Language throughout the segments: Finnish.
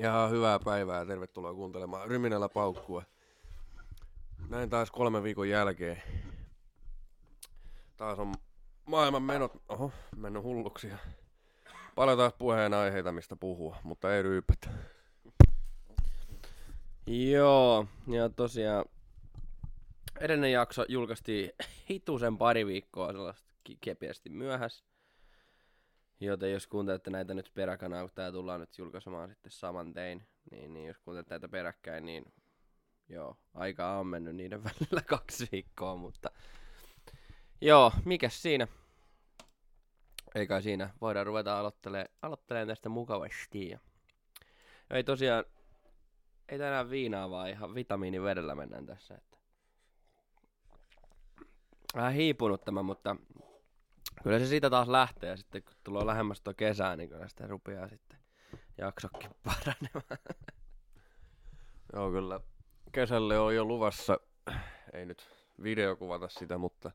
Ja hyvää päivää ja tervetuloa kuuntelemaan Ryminällä paukkua. Näin taas kolmen viikon jälkeen. Taas on maailman menot, oho, mennyt hulluksi. Paljon taas puheenaiheita, mistä puhua, mutta ei ryypätä. Joo, ja tosiaan edellinen jakso julkaistiin hitusen pari viikkoa sellaista kepeästi myöhässä. Joten jos kuuntelette näitä nyt peräkanaa, kun tää tullaan nyt julkaisemaan sitten saman tein, niin, niin jos kuuntelette näitä peräkkäin, niin joo, aikaa on mennyt niiden välillä kaksi viikkoa, mutta joo, mikäs siinä? Ei kai siinä, voidaan ruveta aloittelemaan, aloittelemaan tästä mukavasti. Ei tosiaan, ei tänään viinaa, vaan ihan vitamiinivedellä mennään tässä. Että. Vähän hiipunut tämä, mutta kyllä se siitä taas lähtee. Ja sitten kun tulee lähemmäs tuo kesää, niin kyllä sitä rupeaa sitten jaksokin paranemaan. Joo, kyllä kesälle on jo luvassa, ei nyt videokuvata sitä, mutta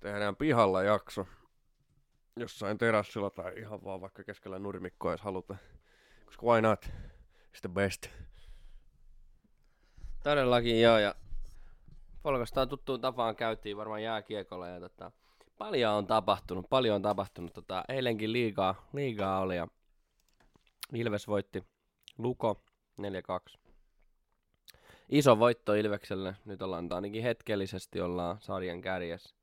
tehdään pihalla jakso. Jossain terassilla tai ihan vaan vaikka keskellä nurmikkoa, jos halutaan. Koska why not? It's the best. Todellakin joo, ja polkastaan tuttuun tapaan käytiin varmaan jääkiekolla ja tota, paljon on tapahtunut, paljon on tapahtunut. Tota, eilenkin liigaa, liigaa oli ja Ilves voitti Luko 4-2. Iso voitto Ilvekselle, nyt ollaan ainakin hetkellisesti ollaan sarjan kärjessä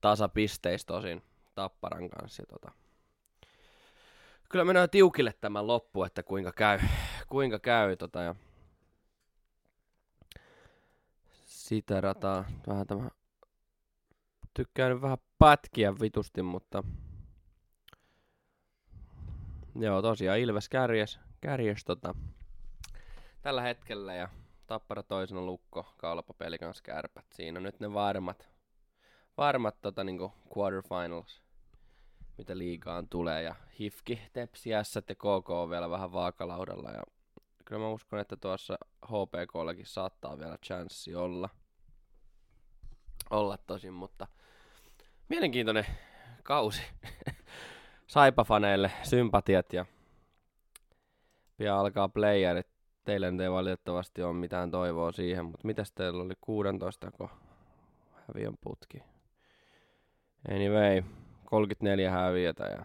tasapisteistä tosin Tapparan kanssa. Ja tota, kyllä mennään tiukille tämän loppu, että kuinka käy, kuinka käy tota, ja sitä rataa. Vähän tämä tykkään vähän pätkiä vitusti, mutta joo, tosiaan Ilves kärjes, kärjes tota, tällä hetkellä ja Tappara toisena lukko, Kalpa Pelikans kärpät. Siinä on nyt ne varmat, varmat tota, niinku quarterfinals, mitä liigaan tulee. Ja Hifki, Tepsi, Ässät ja KK on vielä vähän vaakalaudalla. Ja kyllä mä uskon, että tuossa HPKllakin saattaa vielä chanssi olla. Olla tosin, mutta mielenkiintoinen kausi. Saipafaneille sympatiat ja pian alkaa playerit. Teillä nyt ei valitettavasti ole mitään toivoa siihen, mutta mitäs teillä oli 16 ko häviön putki? Anyway, 34 häviötä ja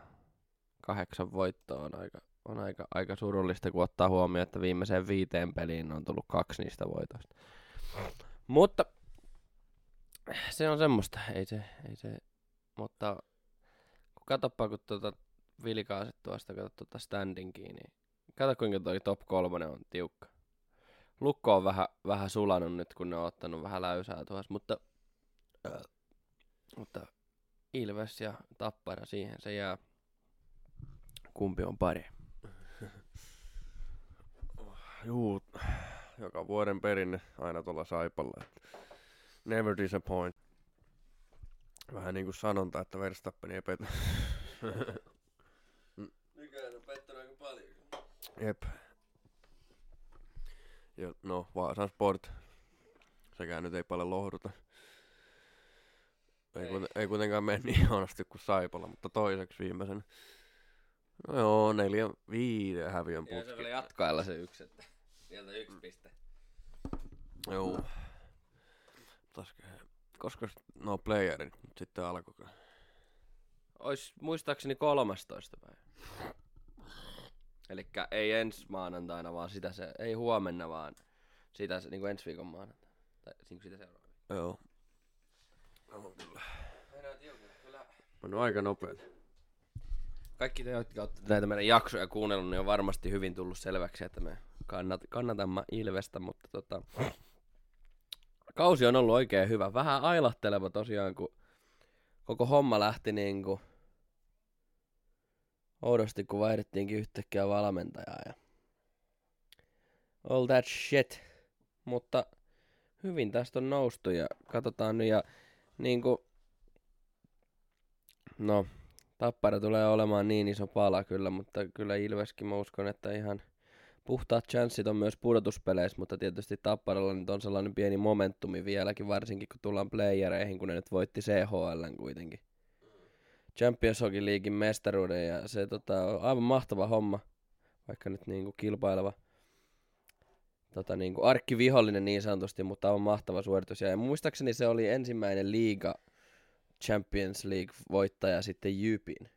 kahdeksan voittoa on aika, on aika, aika surullista, kun ottaa huomioon, että viimeiseen viiteen peliin on tullut kaksi niistä voitoista. Mutta se on semmoista, ei se, ei se, mutta kun katsoppa, kun tuota vilkaaset tuosta, katsot tuota standingia, niin kato kuinka toi top kolmonen on tiukka. Lukko on vähän, vähän sulanut nyt, kun ne on ottanut vähän läysää tuossa, mutta, äh, mutta Ilves ja Tappara siihen se jää. Kumpi on pari? Juu, joka vuoden perinne aina tuolla Saipalla. Never disappoint. Vähän niin kuin sanonta, että Verstappen ei petä. Nykyään on pettänyt aika paljon. Jep. Ja no, Vaasan Sport. Sekään nyt ei paljon lohduta. Ei, Ei. kuten, ei kuitenkaan mene niin huonosti kuin Saipalla, mutta toiseksi viimeisen. No joo, neljä, viiden häviön Ja se putki. vielä jatkailla se yksi, että sieltä yksi piste. Joo. Pitäisikö, koska no playerit nyt sitten alkoi. Ois muistaakseni 13 päivä. Elikkä ei ensi maanantaina, vaan sitä se, ei huomenna, vaan sitä se, niin kuin ensi viikon maanantaina. Tai niin kuin sitä seuraava. Joo. No, kyllä. Mennään tiukille, kyllä. Mennyt aika nopeet. Kaikki te, jotka olette näitä meidän jaksoja kuunnellut, niin on varmasti hyvin tullut selväksi, että me kannat, kannatamme Ilvestä, mutta tota, kausi on ollut oikein hyvä. Vähän ailahteleva tosiaan, kun koko homma lähti niin kuin oudosti, kun vaihdettiinkin yhtäkkiä valmentajaa ja all that shit. Mutta hyvin tästä on noustu ja katsotaan nyt ja niin kuin, no Tappara tulee olemaan niin iso pala kyllä, mutta kyllä Ilveskin mä uskon, että ihan puhtaat chanssit on myös pudotuspeleissä, mutta tietysti Tapparalla nyt on sellainen pieni momentumi vieläkin, varsinkin kun tullaan playereihin, kun ne nyt voitti CHL kuitenkin. Champions Hockey Leaguein mestaruuden ja se tota, on aivan mahtava homma, vaikka nyt niinku kilpaileva, tota, niin kuin arkkivihollinen niin sanotusti, mutta on mahtava suoritus. Ja muistaakseni se oli ensimmäinen liiga Champions League-voittaja sitten Jypin.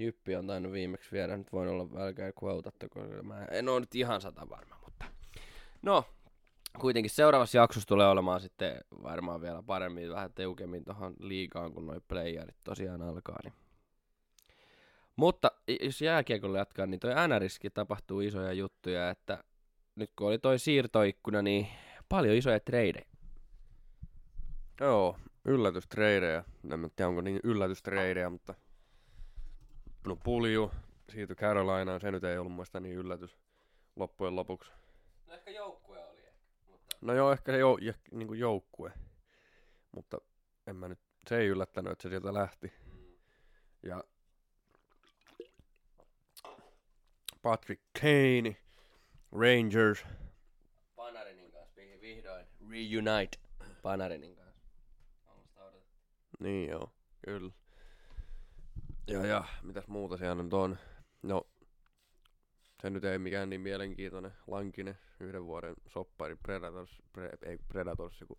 Jyppi on tainnut viimeksi viedä, nyt voin olla välkää quotattu, koska mä en ole nyt ihan sata varma, mutta no, kuitenkin seuraavassa jaksossa tulee olemaan sitten varmaan vielä paremmin, vähän tiukemmin tuohon liigaan, kun noi playerit tosiaan alkaa, niin mutta jos jääkiekolle jatkaa, niin toi NRiskin tapahtuu isoja juttuja, että nyt kun oli toi siirtoikkuna, niin paljon isoja treidejä. Joo, yllätystreidejä. En tiedä, onko niin yllätystreidejä, mutta no Pulju siirtyi Carolinaan, se nyt ei ollut muista niin yllätys loppujen lopuksi. No ehkä joukkue oli. Mutta... No joo, ehkä jou, ja, niin kuin joukkue, mutta en mä nyt, se ei yllättänyt, että se sieltä lähti. Mm. Ja Patrick Kane, Rangers, Panarinin kanssa vih- vihdoin reunite Panarinin kanssa. Niin joo, kyllä. Ja, ja mitäs muuta siellä nyt on? No, se nyt ei mikään niin mielenkiintoinen. Lankinen, yhden vuoden soppari Predators, pre, ei Predators, joku,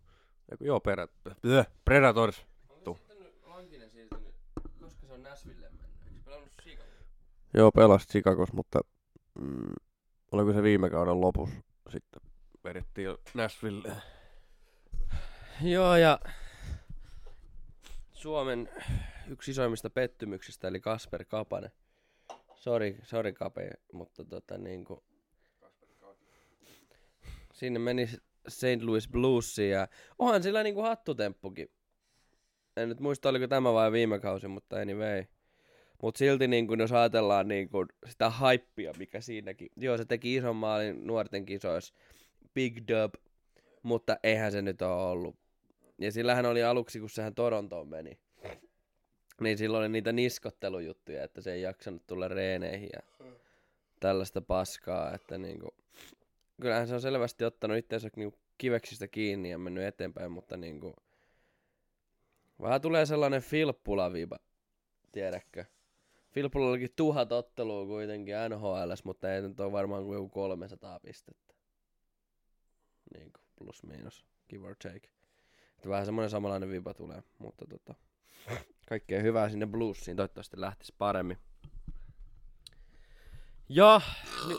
joku joo, Predators, Predators. Onko sitten nyt Lankinen siirtynyt, koska se on Nashville mennyt? Eikö se pelannut Chicago? Joo, pelasi Chicagos, mutta mm, oliko se viime kauden lopussa sitten vedettiin jo Nashville. Joo, ja Suomen yksi isoimmista pettymyksistä, eli Kasper Kapanen. Sori, sori Kape, mutta tota niinku... Sinne meni St. Louis Bluesiin ja onhan sillä niinku hattutemppukin. En nyt muista oliko tämä vai viime kausi, mutta anyway. Mut silti niin kun jos ajatellaan niin kun sitä haippia, mikä siinäkin. Joo, se teki ison maalin nuorten kisoissa. Big dub. Mutta eihän se nyt ole ollut. Ja sillähän oli aluksi, kun sehän Torontoon meni. Niin silloin oli niitä niskottelujuttuja, että se ei jaksanut tulla reeneihin ja tällaista paskaa, että niinku... Kyllähän se on selvästi ottanut itseensä niinku kiveksistä kiinni ja mennyt eteenpäin, mutta niinku... Vähän tulee sellainen filppula-viba, tiedätkö? Filppulallakin tuhat ottelua kuitenkin NHL, mutta ei nyt ole varmaan kuin joku 300 pistettä. Niinku plus miinus, give or take. Että vähän semmoinen samanlainen viba tulee, mutta tota... Kaikkea hyvää sinne bluesiin, toivottavasti lähtisi paremmin. Ja, nyt...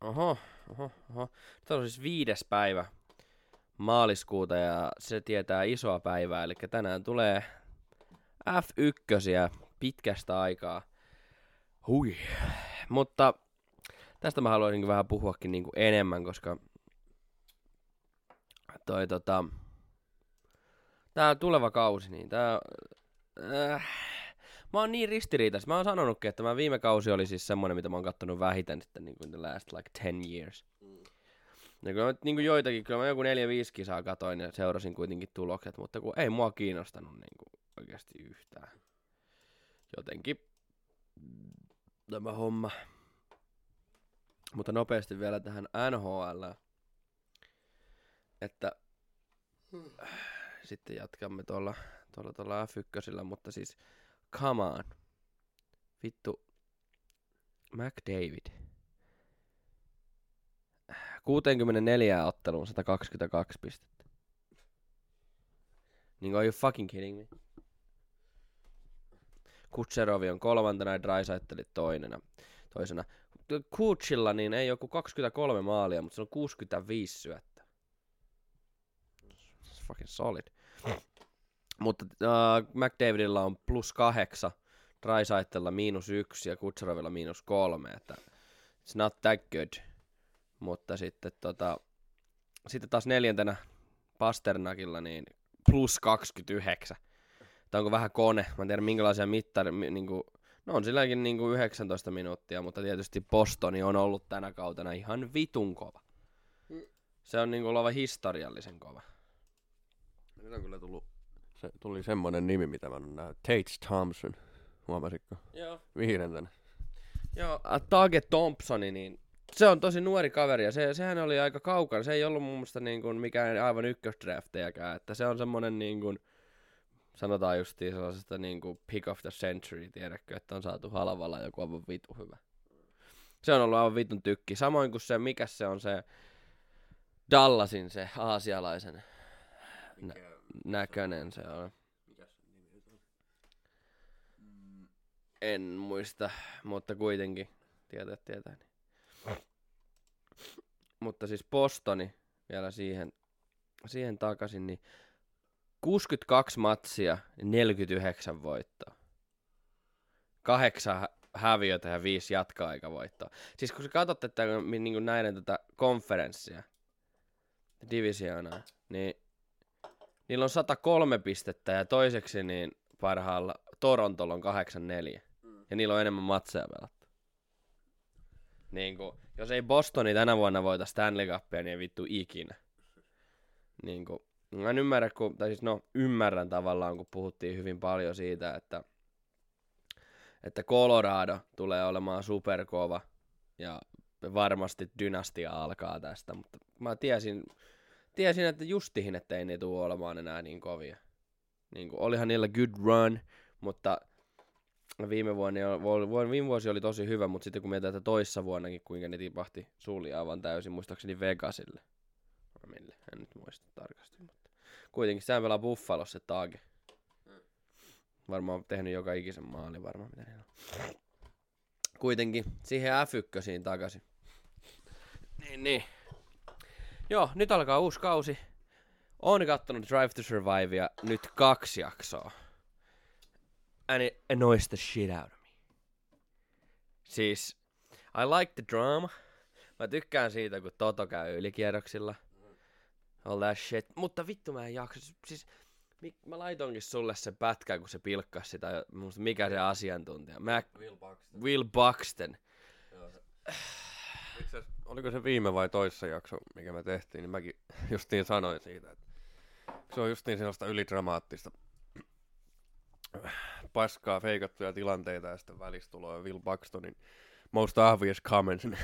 Oho, oho, oho. Nyt on siis viides päivä maaliskuuta ja se tietää isoa päivää, eli tänään tulee F1 pitkästä aikaa. Hui. Mutta tästä mä haluaisin vähän puhuakin niinku enemmän, koska toi tota, tää tuleva kausi, niin tää, äh, mä oon niin ristiriitas. Mä oon sanonutkin, että mä viime kausi oli siis semmonen, mitä mä oon kattonut vähiten sitten niin kuin the last like 10 years. Ja kyllä mä, niin kuin joitakin, kyllä mä joku 4-5 kisaa katoin ja seurasin kuitenkin tulokset, mutta kun ei mua kiinnostanut niin kuin oikeasti yhtään. Jotenkin tämä homma. Mutta nopeasti vielä tähän NHL. Että sitten jatkamme tuolla, tuolla, tuolla F1, mutta siis come on. Vittu. McDavid. 64 otteluun 122 pistettä. Niin are you fucking kidding me? Kutserovi on kolmantena ja Drysaitteli toinena, toisena. Kutsilla niin ei joku 23 maalia, mutta se on 65 syöttä. Fucking solid. Mutta uh, McDavidilla on plus kahdeksan, Drysaittella miinus yksi ja Kutserovilla miinus kolme, että it's not that good. Mutta sitten tota, sitten taas neljäntenä Pasternakilla niin plus 29. Tämä onko vähän kone, mä en tiedä minkälaisia mittari, mi, niinku, no on silläkin niinku 19 minuuttia, mutta tietysti Bostoni on ollut tänä kautena ihan vitun kova. Se on niinku oleva historiallisen kova. Nyt on kyllä tullut, se, tuli semmonen nimi, mitä mä nähnyt. Tate Thompson, huomasitko? Joo. Viidentänä. Joo, Tage Thompsoni, niin se on tosi nuori kaveri ja se, sehän oli aika kaukana. Se ei ollut mun mielestä niin kuin mikään aivan ykkösdraftejakaan, että se on semmonen niin kuin, sanotaan justiin sellaisesta niin kuin pick of the century, tiedätkö, että on saatu halvalla joku aivan vitu hyvä. Se on ollut aivan vitun tykki. Samoin kuin se, mikä se on se Dallasin se aasialaisen nä- näköinen se on. En muista, mutta kuitenkin tietää, tietää. Niin. Mutta siis Bostoni vielä siihen, siihen takaisin, niin 62 matsia, 49 voittoa. Kahdeksan hä- häviötä ja viisi jatka-aikavoittoa. Siis kun sä katsot tätä niin näiden tätä konferenssia, divisioonaa, niin niillä on 103 pistettä ja toiseksi niin parhaalla Torontolla on 84. Mm. Ja niillä on enemmän matseja pelattu. Niin kuin, jos ei Bostoni tänä vuonna voita Stanley Cupia, niin ei vittu ikinä. Niin kuin, mä en ymmärrä, kun, tai siis no ymmärrän tavallaan, kun puhuttiin hyvin paljon siitä, että, että Colorado tulee olemaan superkova ja varmasti dynastia alkaa tästä, mutta mä tiesin, tiesin että justihin, että ei ne tule olemaan enää niin kovia. Niin kuin, olihan niillä good run, mutta viime, vuonna, viime vuosi oli tosi hyvä, mutta sitten kun mietitään, että toissa vuonnakin, kuinka ne tipahti suli aivan täysin, muistaakseni Vegasille. Mille, en nyt muista tarkasti, mutta kuitenkin sehän pelaa Buffalossa se Tage. Varmaan tehnyt joka ikisen maali varmaan, mitä niillä on. Kuitenkin siihen F1 takaisin. Niin, niin. Joo, nyt alkaa uusi kausi. Oon kattonut Drive to Survivea nyt kaksi jaksoa. And it annoys the shit out of me. Siis, I like the drama. Mä tykkään siitä, kun Toto käy ylikierroksilla. All that shit. Mutta vittu mä en jaksa. Siis, mä laitoinkin sulle se pätkä, kun se pilkkasi sitä, mikä se asiantuntija. Mac... Will Buxton. Will Buxton. Joo, se... Itse oliko se viime vai toissa jakso, mikä me tehtiin, niin mäkin justiin sanoin siitä, että se on justiin sellaista ylidramaattista paskaa, feikattuja tilanteita ja sitten välistuloa Will Buxtonin most obvious comments.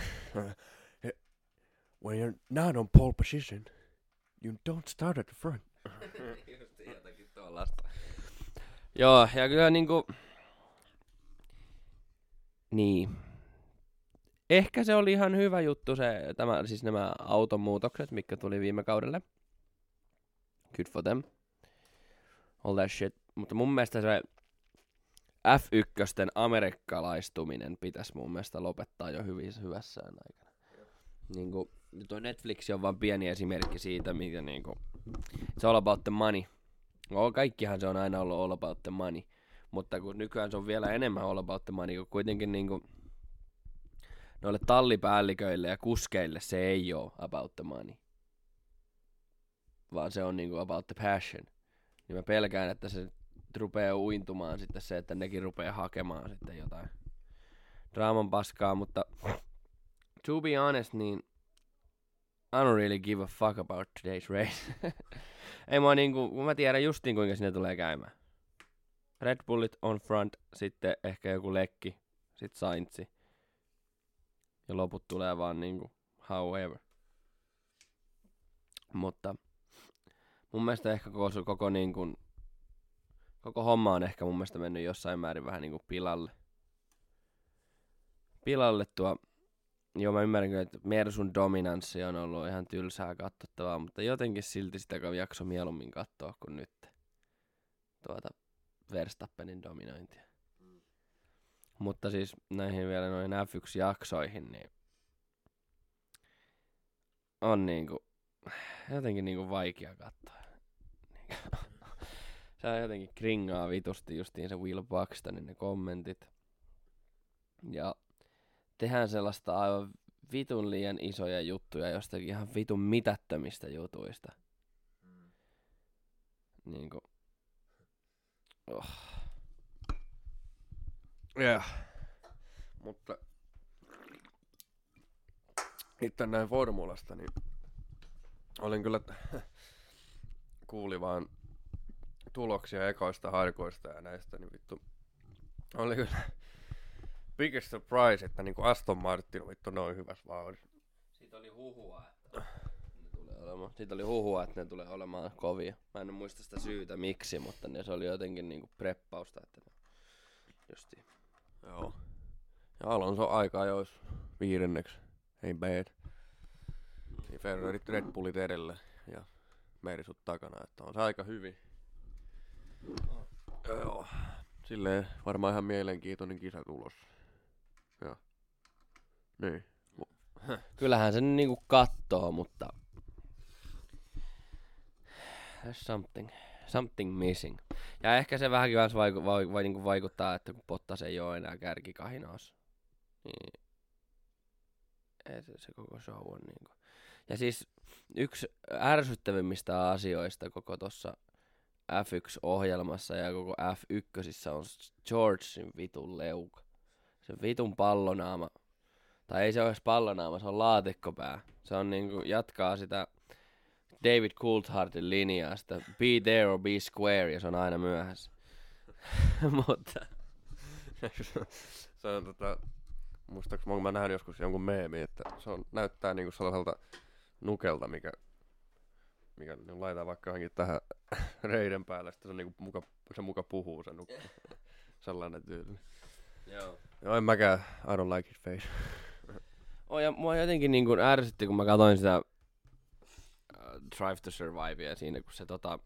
When you're not on pole position, you don't start at the front. Joo, ja kyllä niinku... Niin. Ehkä se oli ihan hyvä juttu se, tämä, siis nämä automuutokset, mikä tuli viime kaudelle. Good for them. All that shit. Mutta mun mielestä se F1 amerikkalaistuminen pitäisi mun mielestä lopettaa jo hyvissä, hyvässä aikana. Niin kuin, toi Netflix on vain pieni esimerkki siitä, mikä niinku, se all about the money. No, kaikkihan se on aina ollut all about the money. Mutta kun nykyään se on vielä enemmän all about the money, kun kuitenkin niinku, noille tallipäälliköille ja kuskeille se ei ole about the money. Vaan se on niinku about the passion. Niin mä pelkään, että se rupeaa uintumaan sitten se, että nekin rupeaa hakemaan sitten jotain draaman paskaa, mutta to be honest, niin I don't really give a fuck about today's race. Ei mä niinku, mä tiedän justiin kuinka sinne tulee käymään. Red Bullit on front, sitten ehkä joku lekki, sit Saintsi. Ja loput tulee vaan niinku however. Mutta mun mielestä ehkä koko, koko niinku koko homma on ehkä mun mielestä mennyt jossain määrin vähän niinku pilalle. Pilalle tuo, joo mä ymmärrän kyllä, että Mersun dominanssi on ollut ihan tylsää katsottavaa, mutta jotenkin silti sitä jakso mieluummin katsoa kuin nyt tuota Verstappenin dominointia. Mutta siis näihin vielä noin F1-jaksoihin, niin on niinku, jotenkin niinku vaikea katsoa. se on jotenkin kringaa vitusti justiin se Will Buxtonin ne kommentit. Ja tehdään sellaista aivan vitun liian isoja juttuja jostakin ihan vitun mitättömistä jutuista. Mm. Niinku. Oh. Yeah. Mutta itse näin formulasta, niin olin kyllä kuuli vaan tuloksia ekoista harkoista ja näistä, niin vittu oli kyllä biggest surprise, että niinku Aston Martin on vittu noin hyvässä vauhdissa. Siitä oli huhua, että ne tulee olemaan. Siitä oli huhua, että ne tulee olemaan kovia. Mä en muista sitä syytä miksi, mutta ne, se oli jotenkin niinku preppausta, että justiin. Joo. Ja Alonso aika jos viidenneksi. Ei bad. Niin Ferrarit Red Bullit edellä ja Merisut takana, että on se aika hyvin. Joo. Silleen varmaan ihan mielenkiintoinen kisa tulos. Joo. Niin. Kyllähän sen niinku kattoo, mutta... There's something, something missing. Ja ehkä se vähänkin myös vaiku, vai, vai, niinku vaikuttaa, että kun Bottas ei ole enää kärkikahinaus, niin se, se koko show on niinku. Ja siis yksi ärsyttävimmistä asioista koko tuossa F1-ohjelmassa ja koko F1 on Georgein vitun leuka. Se vitun pallonaama. Tai ei se ole edes pallonaama, se on laatikkopää. Se on niinku, jatkaa sitä David Coulthardin linjaa, sitä be there or be square, ja se on aina myöhässä. Mutta se on tota, muistaaks mä, mä nähnyt joskus jonkun meemi, että se on, näyttää niinku sellaiselta nukelta, mikä, mikä niin laitetaan vaikka johonkin tähän reiden päälle, sitten se, niinku muka, se muka puhuu se nukka. Sellainen tyyli. Joo. Joo, en mäkään, I don't like his face. Oh, ja mua jotenkin niin kuin ärsytti, kun mä katsoin sitä Drive to Survivea siinä, kun se tota...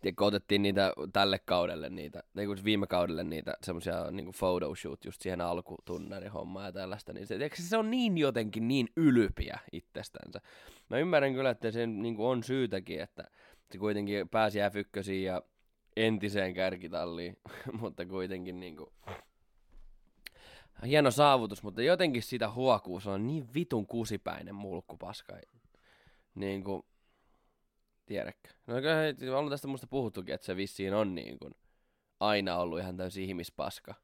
Tiedätkö, otettiin niitä tälle kaudelle niitä, tai kun viime kaudelle niitä semmosia niinku photoshoot just siihen alkutunnari hommaa ja tällaista, niin se, tiedätkö, se on niin jotenkin niin ylpiä itsestänsä. Mä ymmärrän kyllä, että se niinku on syytäkin, että se kuitenkin pääsi F1 ja entiseen kärkitalliin, mutta kuitenkin niinku hieno saavutus, mutta jotenkin sitä huokuu, se on niin vitun kusipäinen mulkkupaska. Niin kuin, tiedäkö. No kyllä on tästä musta puhuttukin, että se vissiin on niin kuin aina ollut ihan täysin ihmispaska.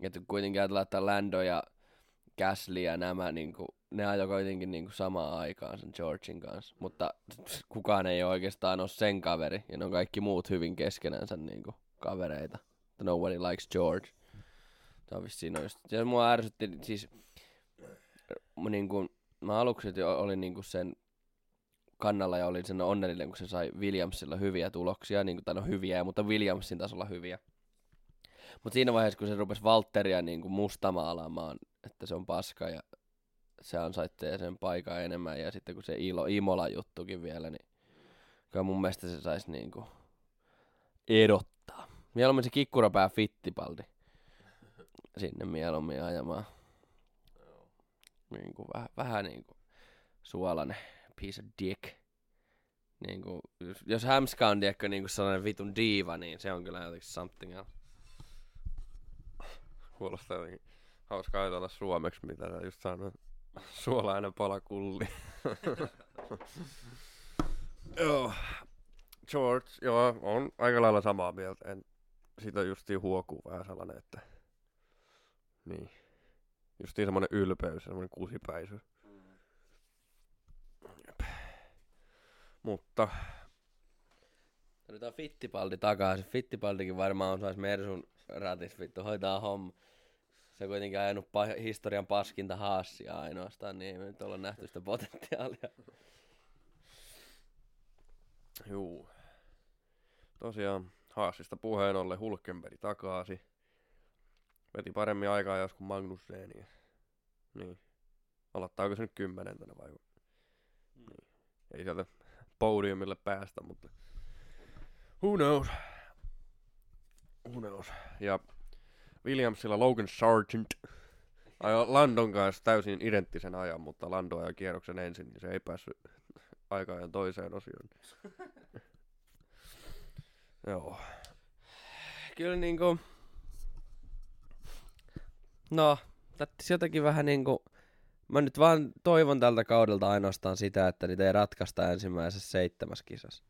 Että kuitenkin ajatellaan, että Lando ja Gasly ja nämä, niin kuin, ne ajoi kuitenkin niin kuin samaan aikaan sen Georgin kanssa. Mutta kukaan ei oikeastaan ole sen kaveri, ja ne on kaikki muut hyvin keskenänsä niin kuin kavereita. Nobody likes George. Se on vissiin just. Ja mua ärsytti, siis niin kuin, mä aluksi olin niin kuin sen kannalla ja olin sen onnellinen, kun se sai Williamsilla hyviä tuloksia, niin kuin, tai no hyviä, mutta Williamsin tasolla hyviä. Mutta siinä vaiheessa, kun se rupesi Valtteria niin kuin mustamaalaamaan, että se on paska ja se ansaitsee sen paikan enemmän, ja sitten kun se Ilo, Imola-juttukin vielä, niin kyllä mun mielestä se saisi niin kuin edottaa. Mieluummin se kikkurapää fittipaldi sinne mieluummin ajamaan. Niin kuin, vähän, vähän niin kuin suolainen piece of dick. Niin kuin, jos, jos Hämska on tiedätkö, niin kuin sellainen vitun diiva, niin se on kyllä jotenkin something else. Kuulostaa jotenkin hauskaa ajatella suomeksi, mitä sä just sanoit. Suolainen pala kulli. joo. George, joo, on aika lailla samaa mieltä. En, siitä justiin huokuu vähän sellainen, että niin. Justiin semmonen ylpeys, semmonen kusipäisy. Mutta... Nyt on Fittipaldi takaisin. Fittipaldikin varmaan osaisi Mersun ratis vittu hoitaa homma. Se on kuitenkin ajanut pa- historian paskinta haassia ainoastaan, niin ei me nyt olla nähty sitä potentiaalia. Juu. Tosiaan Haasista puheen ollen Hulkenberg takaisin. Veti paremmin aikaa jos kuin Magnussen. Niin. niin. Aloittaako se nyt kymmenentenä vai? Mm. Niin. Ei sieltä podiumille päästä, mutta who knows. Who knows. Ja Williamsilla Logan Sargent ajoi Landon kanssa täysin identtisen ajan, mutta Lando ajoi kierroksen ensin, niin se ei päässyt aikaan toiseen osioon. Joo. Kyllä niinku... No, tättis jotenkin vähän niinku... Mä nyt vaan toivon tältä kaudelta ainoastaan sitä, että niitä ei ratkaista ensimmäisessä seitsemäs kisassa.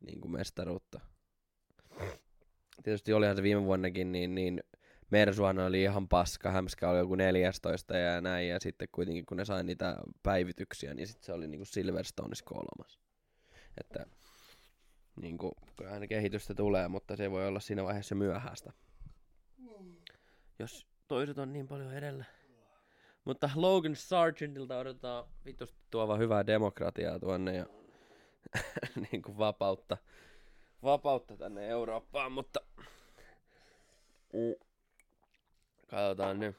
Niin kuin mestaruutta. Tietysti olihan se viime vuonnakin, niin, niin Mersuhan oli ihan paska, Hämskä oli joku 14 ja näin, ja sitten kuitenkin kun ne sai niitä päivityksiä, niin sitten se oli niinku Silverstoneissa kolmas. Että niinku, kyllähän kehitystä tulee, mutta se voi olla siinä vaiheessa myöhäistä. Jos toiset on niin paljon edellä. Mutta Logan Sargentilta odotetaan vitusti tuova hyvää demokratiaa tuonne ja niin kuin vapautta, vapautta tänne Eurooppaan, mutta katsotaan nyt.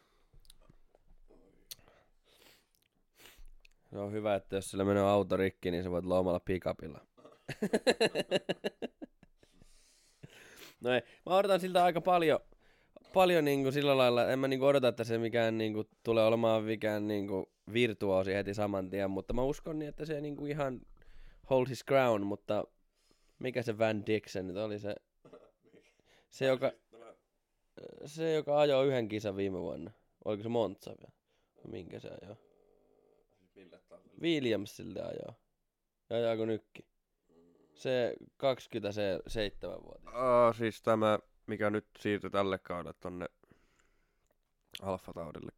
Se on hyvä, että jos sillä menee auto rikki, niin sä voit lomalla pikapilla. no ei, mä odotan siltä aika paljon paljon niinku sillä lailla, en mä niinku odota, että se mikään niinku tulee olemaan mikään niinku virtuoosi heti saman tien, mutta mä uskon niin, että se niinku ihan hold his ground, mutta mikä se Van Dixon nyt oli se, se joka, se joka ajoi yhden kisan viime vuonna. Oliko se Monza vielä? Minkä se ajoi? Williamsille ajoi. Ja ajaako nykki? Se 27 vuotias. Aa, siis tämä, mikä nyt siirtyi tälle kaudelle tonne Alfa-taudille.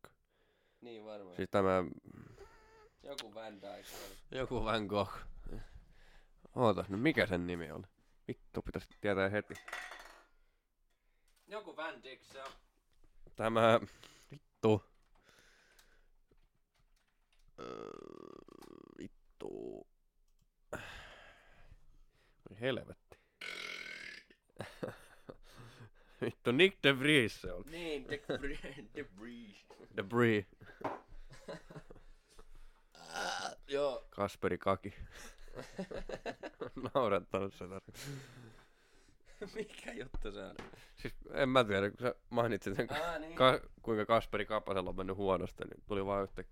Niin varmaan. Siis tämä Joku Van Dyke. joku Van Gogh. Ootas nyt, mikä sen nimi oli? Vittu, pitäisi tietää heti. Joku Van Dyke se on. Tämä, vittu. Öö, vittu. Helvetti. Vittu, Nick de Vries se on. Niin, The, the Breeze. De Vries. Joo. Kasperi Kaki. Naurattanut sitä. Mikä juttu se on? Siis en mä tiedä, kun sä mainitsit sen, Ah, niin. ka- kuinka Kasperi Kapasella on mennyt huonosti, niin tuli vaan yhtä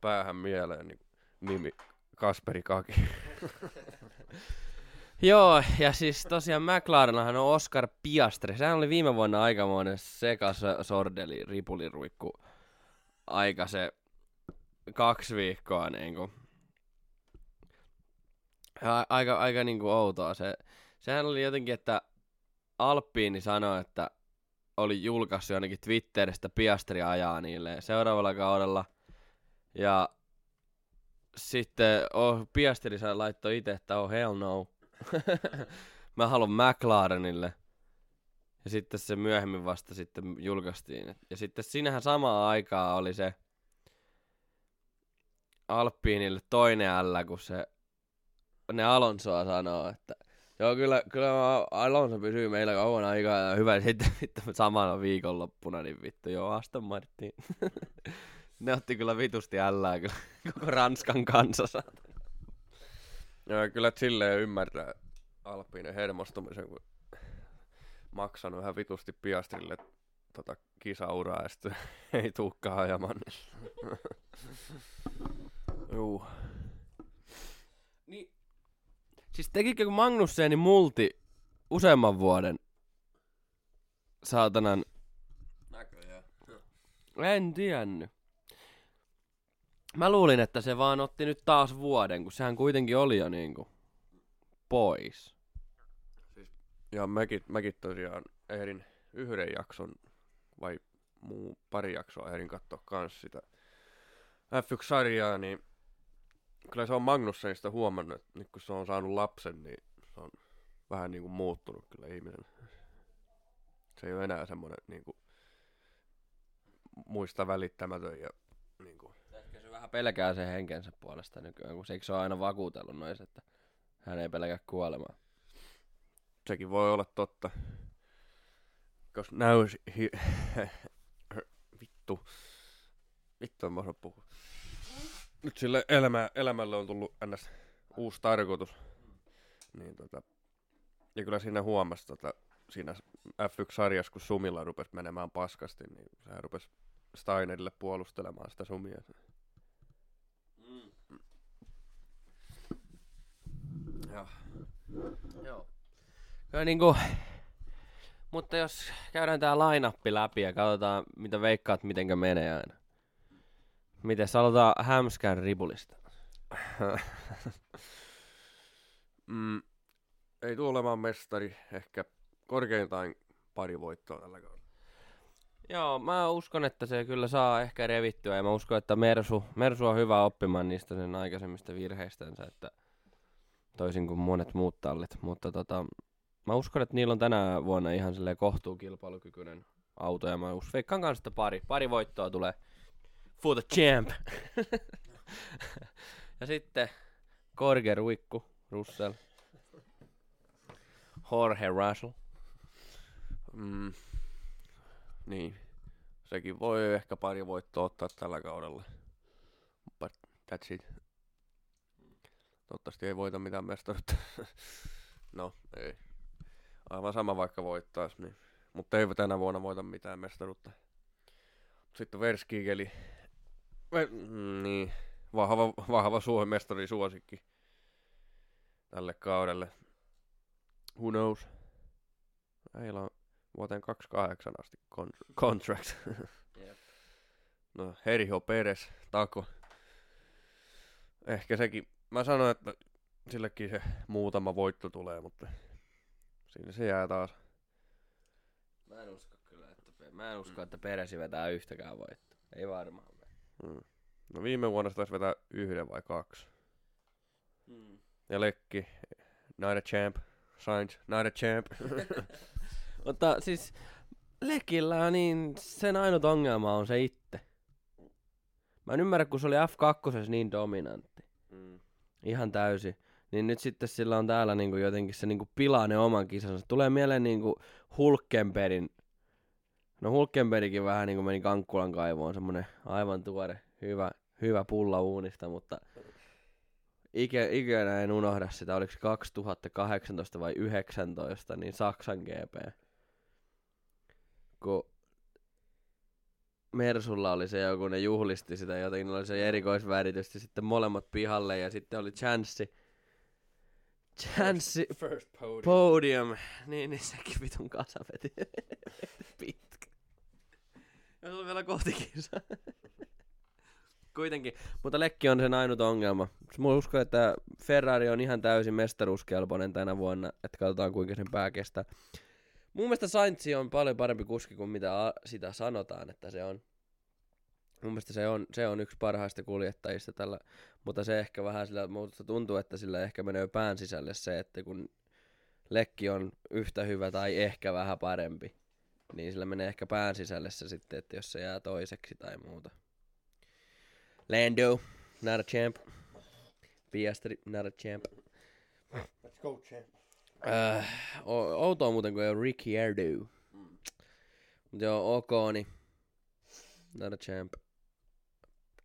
päähän mieleen niin nimi Kasperi Kaki. Joo, ja siis tosiaan McLarenahan on Oscar Piastri. Sehän oli viime vuonna aikamoinen sekas sordeli, ripuliruikku. Aika se kaksi viikkoa niinku. Aika, aika niinku outoa se. Sehän oli jotenkin, että Alppiini sanoi, että oli julkaissut jonnekin Twitteristä Piastri ajaa niille seuraavalla kaudella. Ja sitten oh, Piastri laittoi itse, että oh hell no. Mä haluan McLarenille. Ja sitten se myöhemmin vasta sitten julkaistiin. Ja sitten siinähän samaan aikaa oli se Alppiinille toinen L, kun se ne Alonsoa sanoo, että joo kyllä, kyllä Alonso pysyy meillä kauan aikaa ja hyvä sitten vittu samana viikonloppuna, niin vittu joo Aston Martin. ne otti kyllä vitusti ällää kyllä koko Ranskan kansa. Ja kyllä et silleen ymmärtää Alppiinen hermostumisen, kun maksanut ihan vitusti Piastrille tota kisauraa ja sitten ei tuukkaan ajamaan. Juu. Niin, siis tekikö Magnusseni multi useamman vuoden saatanan Näköjään. En tiennyt. Mä luulin, että se vaan otti nyt taas vuoden, kun sehän kuitenkin oli jo niinku pois. Ja mäkin, mäkin tosiaan ehdin yhden jakson vai muu pari jaksoa ehdin katsoa kans sitä F1-sarjaa, niin kyllä se on Magnussenista huomannut, että nyt kun se on saanut lapsen, niin se on vähän niinku muuttunut kyllä ihmisen. Se ei ole enää semmoinen niinku muista välittämätön ja vähän pelkää sen henkensä puolesta nykyään, kun se ole aina vakuutellut nois, että hän ei pelkää kuolemaa. sekin voi olla totta. Cause now. Vittu. Vittu en mä osaa puhua. Nyt sille elämä, elämälle on tullut ns. uusi tarkoitus. Niin tota... Ja kyllä siinä huomasi tota, siinä F1-sarjassa, kun Sumilla rupesi menemään paskasti, niin sehän rupesi Steinerille puolustelemaan sitä Sumia. Ja. Joo. Kyllä niinku, mutta jos käydään tää lainappi läpi ja katsotaan, mitä veikkaat, mitenkä menee aina. Miten aloitetaan Hämskän ripulista? mm, ei tule olemaan mestari, ehkä korkeintaan pari voittoa tällä kaudella. Joo, mä uskon, että se kyllä saa ehkä revittyä ja mä uskon, että Mersu, Mersu on hyvä oppimaan niistä sen aikaisemmista virheistänsä, että toisin kuin monet muut tallit, mutta tota, mä uskon, että niillä on tänä vuonna ihan silleen kohtuu kilpailukykyinen auto ja mä us- veikkaan kanssa, että pari, pari voittoa tulee for the champ. ja sitten Korge Ruikku, Russell, Jorge Russell. Mm, niin, sekin voi ehkä pari voittoa ottaa tällä kaudella. But that's it. Toivottavasti ei voita mitään mestaruutta. no, ei. Aivan sama vaikka voittaisi, niin. Mutta ei tänä vuonna voita mitään mestaruutta. Sitten Verskigeli. Ver, niin, vahva, vahva Suomen mestari suosikki tälle kaudelle. Who knows? Heillä on vuoteen 28 asti con- contract. Jep. no, Heriho Peres, Tako. Ehkä sekin. Mä sanoin, että sillekin se muutama voitto tulee, mutta siinä se jää taas. Mä en usko kyllä, että, mä en usko, että Peresi vetää yhtäkään voittoa. Ei varmaan. Mm. No viime vuonna se taisi vetää yhden vai kaksi. Mm. Ja Lekki, Night Champ, Sainz, Night Champ. Mutta siis Lekillä niin sen ainut ongelma on se itse. Mä en ymmärrä, kun se oli F2 niin dominantti. Ihan täysi. Niin nyt sitten sillä on täällä niinku jotenkin se niinku pilaa ne oman kisansa. Tulee mieleen niinku Hulkenbergin. No Hulkenbergkin vähän niinku meni Kankkulan kaivoon. Semmonen aivan tuore, hyvä, hyvä pulla uunista, mutta ikä, ikinä en unohda sitä. Oliko se 2018 vai 19, niin Saksan GP. Kun Mersulla oli se joku, ne juhlisti sitä jotenkin, oli se erikoisväritys ja sitten molemmat pihalle ja sitten oli chanssi. Chanssi First podium. podium. Niin, niin sekin vitun kasa veti. Pitkä. Ja se oli vielä kohtikisa. Kuitenkin, mutta Lekki on sen ainut ongelma. Mä uskon, että Ferrari on ihan täysin mestaruuskelpoinen tänä vuonna, että katsotaan kuinka sen pää kestää. Mun mielestä Sainz on paljon parempi kuski kuin mitä sitä sanotaan, että se on. Mun mielestä se on, se on yksi parhaista kuljettajista tällä, mutta se ehkä vähän sillä, musta tuntuu, että sillä ehkä menee pään sisälle se, että kun Lekki on yhtä hyvä tai ehkä vähän parempi, niin sillä menee ehkä pään sisälle se sitten, että jos se jää toiseksi tai muuta. Lando, not a champ. Piastri, not a champ. Let's go, champ. Äh, outoa muuten, kun ei ole Ricciardo. Mut joo, ok, niin not a champ.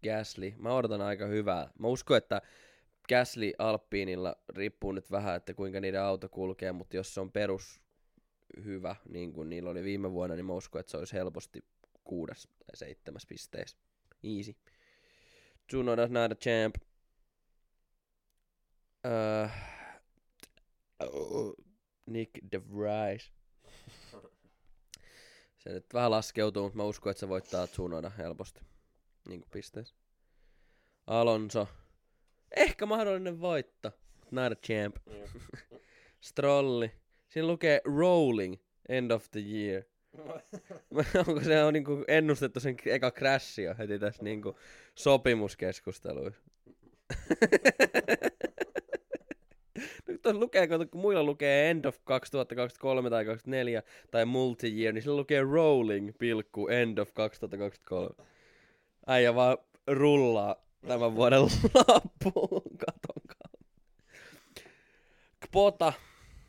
Gasly. Mä odotan aika hyvää. Mä uskon, että Gasly Alppiinilla riippuu nyt vähän, että kuinka niiden auto kulkee, mutta jos se on perus hyvä, niin kuin niillä oli viime vuonna, niin mä uskon, että se olisi helposti kuudes tai seitsemäs pisteessä. Easy. Tsunoda not a champ. Öö, oh, Nick de Vries. Se nyt vähän laskeutuu, mutta mä uskon, että se voittaa Tsunoda helposti. Niin kuin pisteessä. Alonso. Ehkä mahdollinen voitto. Not a champ. Strolli. Siinä lukee rolling end of the year. Onko se on niinku ennustettu sen eka crashi jo heti tässä niinku sopimuskeskusteluissa? no, tuossa lukee, kun muilla lukee end of 2023 tai 2024 tai multi-year, niin sillä lukee rolling, pilkku, end of 2023. Äijä vaan rullaa tämän vuoden loppuun katon kautta. Kpota.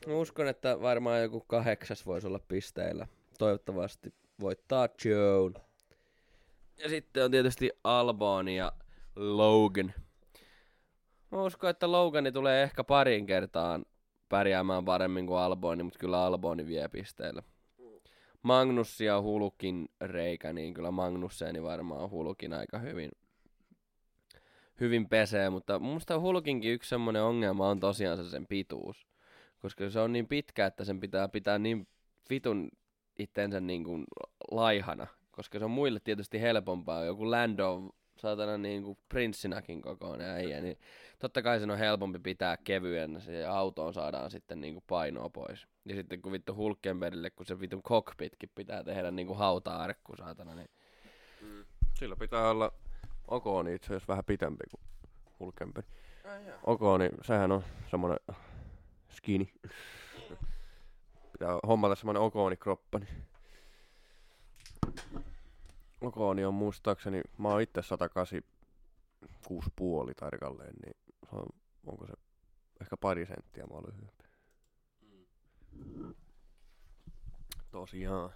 Mä uskon, että varmaan joku kahdeksas voisi olla pisteillä. Toivottavasti voittaa Joan. Ja sitten on tietysti Albon ja Logan. Mä uskon, että Logani tulee ehkä parin kertaan pärjäämään paremmin kuin Alboni, mutta kyllä Alboni vie pisteillä. Magnus ja Hulukin reikä, niin kyllä Magnusseni varmaan Hulukin aika hyvin, hyvin pesee, mutta mielestä Hulukinkin yksi semmonen ongelma on tosiaan se sen pituus. Koska se on niin pitkä, että sen pitää pitää niin vitun itsensä niin kuin laihana. Koska se on muille tietysti helpompaa. Joku Lando saatana niin kuin prinssinäkin kokoinen äijä, niin totta kai sen on helpompi pitää kevyen, se autoon saadaan sitten niin kuin painoa pois. Ja sitten kun vittu Hulkenbergille, kun se vitun cockpitkin pitää tehdä niin kuin hauta-arkku saatana, niin Sillä pitää olla Okoni itse asiassa vähän pitempi kuin Hulkenberg. Ai Okoni, sehän on semmonen skinny. Pitää hommata semmonen Okoni-kroppa. Niin. Okoni on muistaakseni, mä oon itse 186 puoli tarkalleen, niin se on, onko se ehkä pari senttiä mä oon lyhyempi. Tosiaan.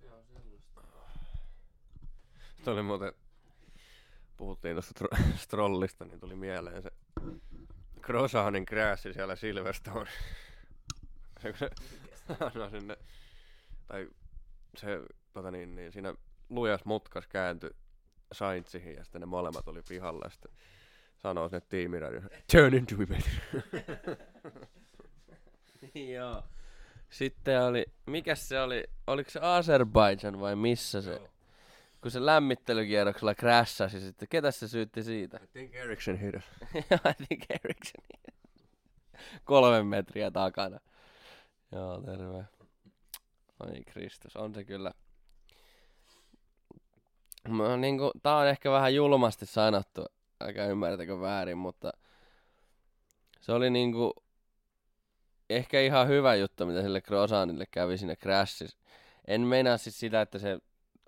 Se on sellaista. Sitten oli muuten puhuttiin tuosta tro- strollista, niin tuli mieleen se Crossanin kräässi siellä Silverstone. se, kun se no sinne, tai se tota niin, niin siinä lujas mutkas kääntyi Saintsihin ja sitten ne molemmat oli pihalla ja sitten sanoo sinne tiimiradioon, turn into me. Joo. Sitten oli, mikä se oli, oliko se Azerbaijan vai missä se? Joo. Kun se lämmittelykierroksella crashasi sitten, ketä se syytti siitä? I think Ericsson hit us. I think Eriksson. Kolme metriä takana. Joo, terve. Oi Kristus, on se kyllä. Mä, niinku, tää on ehkä vähän julmasti sanottu, älkää ymmärtäkö väärin, mutta se oli niinku ehkä ihan hyvä juttu, mitä sille Crosanille kävi siinä crashissa. En meinaa siis sitä, että se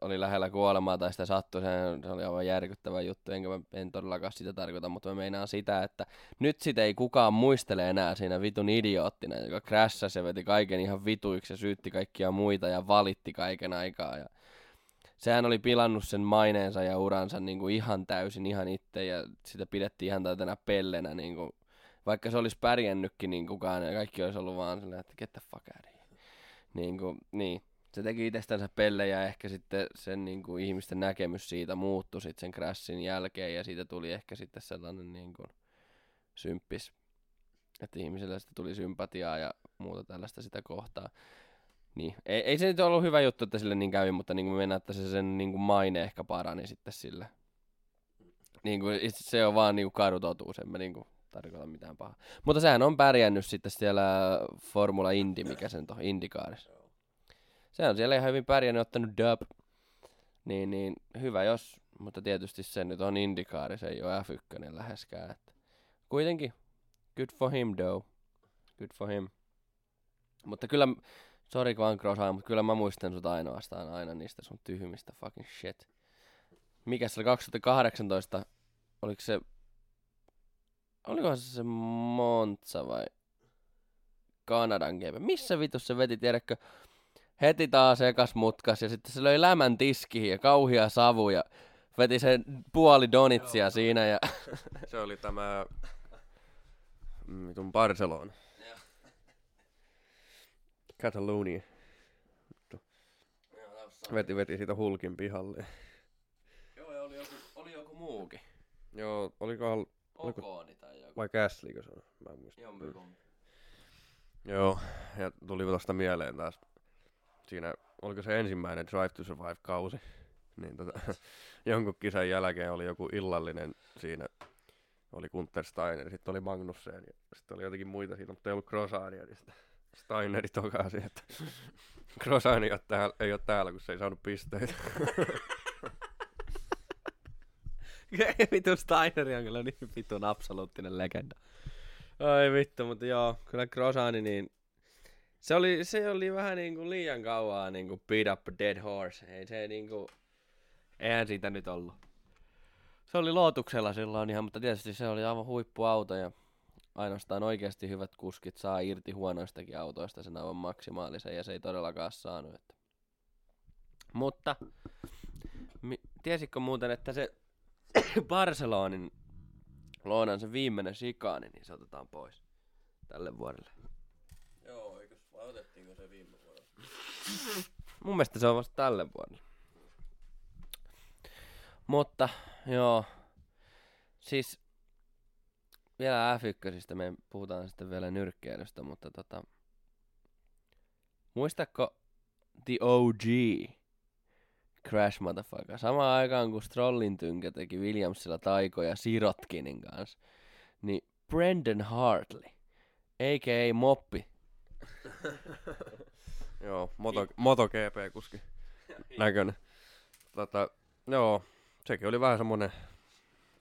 oli lähellä kuolemaa tai sitä sattui, se, oli aivan järkyttävä juttu, enkä mä en todellakaan sitä tarkoita, mutta mä meinaan sitä, että nyt sitä ei kukaan muistele enää siinä vitun idioottina, joka crashasi ja veti kaiken ihan vituiksi ja syytti kaikkia muita ja valitti kaiken aikaa. Ja sehän oli pilannut sen maineensa ja uransa niin kuin ihan täysin ihan itse ja sitä pidettiin ihan täytänä pellenä, niin kuin, vaikka se olisi pärjännytkin niin kukaan ja kaikki olisi ollut vaan silleen, että get the fuck out of here. Niin, kuin, niin se teki itsestänsä pellejä ja ehkä sitten sen niin kuin, ihmisten näkemys siitä muuttui sitten sen crashin jälkeen ja siitä tuli ehkä sitten sellainen niin kuin, symppis, että ihmisille sitten tuli sympatiaa ja muuta tällaista sitä kohtaa. Niin. Ei, ei se nyt ollut hyvä juttu, että sille niin kävi, mutta niin kuin mennään, että se sen niin kuin maine ehkä parani sitten sille. Niin kuin, se on vaan niin kuin karu totuus, en mä niin kuin tarkoita mitään pahaa. Mutta sehän on pärjännyt sitten siellä Formula Indy, mikä sen on, Indikaarissa. Se on siellä ihan hyvin pärjännyt, ottanut dub. Niin, niin hyvä jos, mutta tietysti se nyt on Indikaari, se ei ole F1 läheskään. Että kuitenkin, good for him though. Good for him. Mutta kyllä, sorry vaan Crossan, mutta kyllä mä muistan sut ainoastaan aina niistä sun tyhmistä fucking shit. Mikä se oli 2018, oliko se, olikohan se se Monza vai Kanadan GP? Missä vitus se veti, tiedätkö? Heti taas ekas mutkas ja sitten se löi lämän tiskiin ja kauhia savu ja veti sen puoli donitsia Joo. siinä ja Se oli tämä mm, vitun Barcelona. Catalonia. Veti, veti siitä hulkin pihalle. Joo, ja oli joku, oli joku muukin. Joo, olikohan, Oliko- Okoni tai joku. vai Gaslyko se on? Mä en muista. Jompikumpi. Joo, ja tuli tosta mieleen taas. Siinä, oliko se ensimmäinen Drive to Survive-kausi? Niin tota, jonkun kisan jälkeen oli joku illallinen siinä. Oli Gunther Steiner, sitten oli Magnussen ja sitten oli jotenkin muita siinä, mutta ei ollut Crosania, niin sitten Steineri tokasi, että Crosani ei täällä, ei ole täällä, kun se ei saanut pisteitä. vittu Steineri on kyllä niin vitun absoluuttinen legenda. Ai vittu, mutta joo, kyllä Crosani niin... Se oli, se oli vähän niinku liian kauaa niinku beat up dead horse. Ei se niinku... Eihän siitä nyt ollut. Se oli lootuksella silloin ihan, mutta tietysti se oli aivan huippuauto ja ainoastaan oikeasti hyvät kuskit saa irti huonoistakin autoista sen aivan maksimaalisen ja se ei todellakaan saanut. Että. Mutta mi- tiesitkö muuten, että se Barcelonin Loonan se viimeinen sikaani, niin se otetaan pois tälle vuodelle. Joo, eikös vai otettiinko se viime vuonna? Mun mielestä se on vasta tälle vuodelle. Mutta, joo. Siis, vielä F1, me puhutaan sitten vielä nyrkkeilystä, mutta tota... Muistatko The OG? Crash Motherfucker. Samaan aikaan kun Strollin tynkä teki Williamsilla taikoja Sirotkinin kanssa, niin Brendan Hartley, a.k.a. Moppi, Joo, moto, MotoGP-kuski näköinen. Tota, joo, sekin oli vähän semmonen,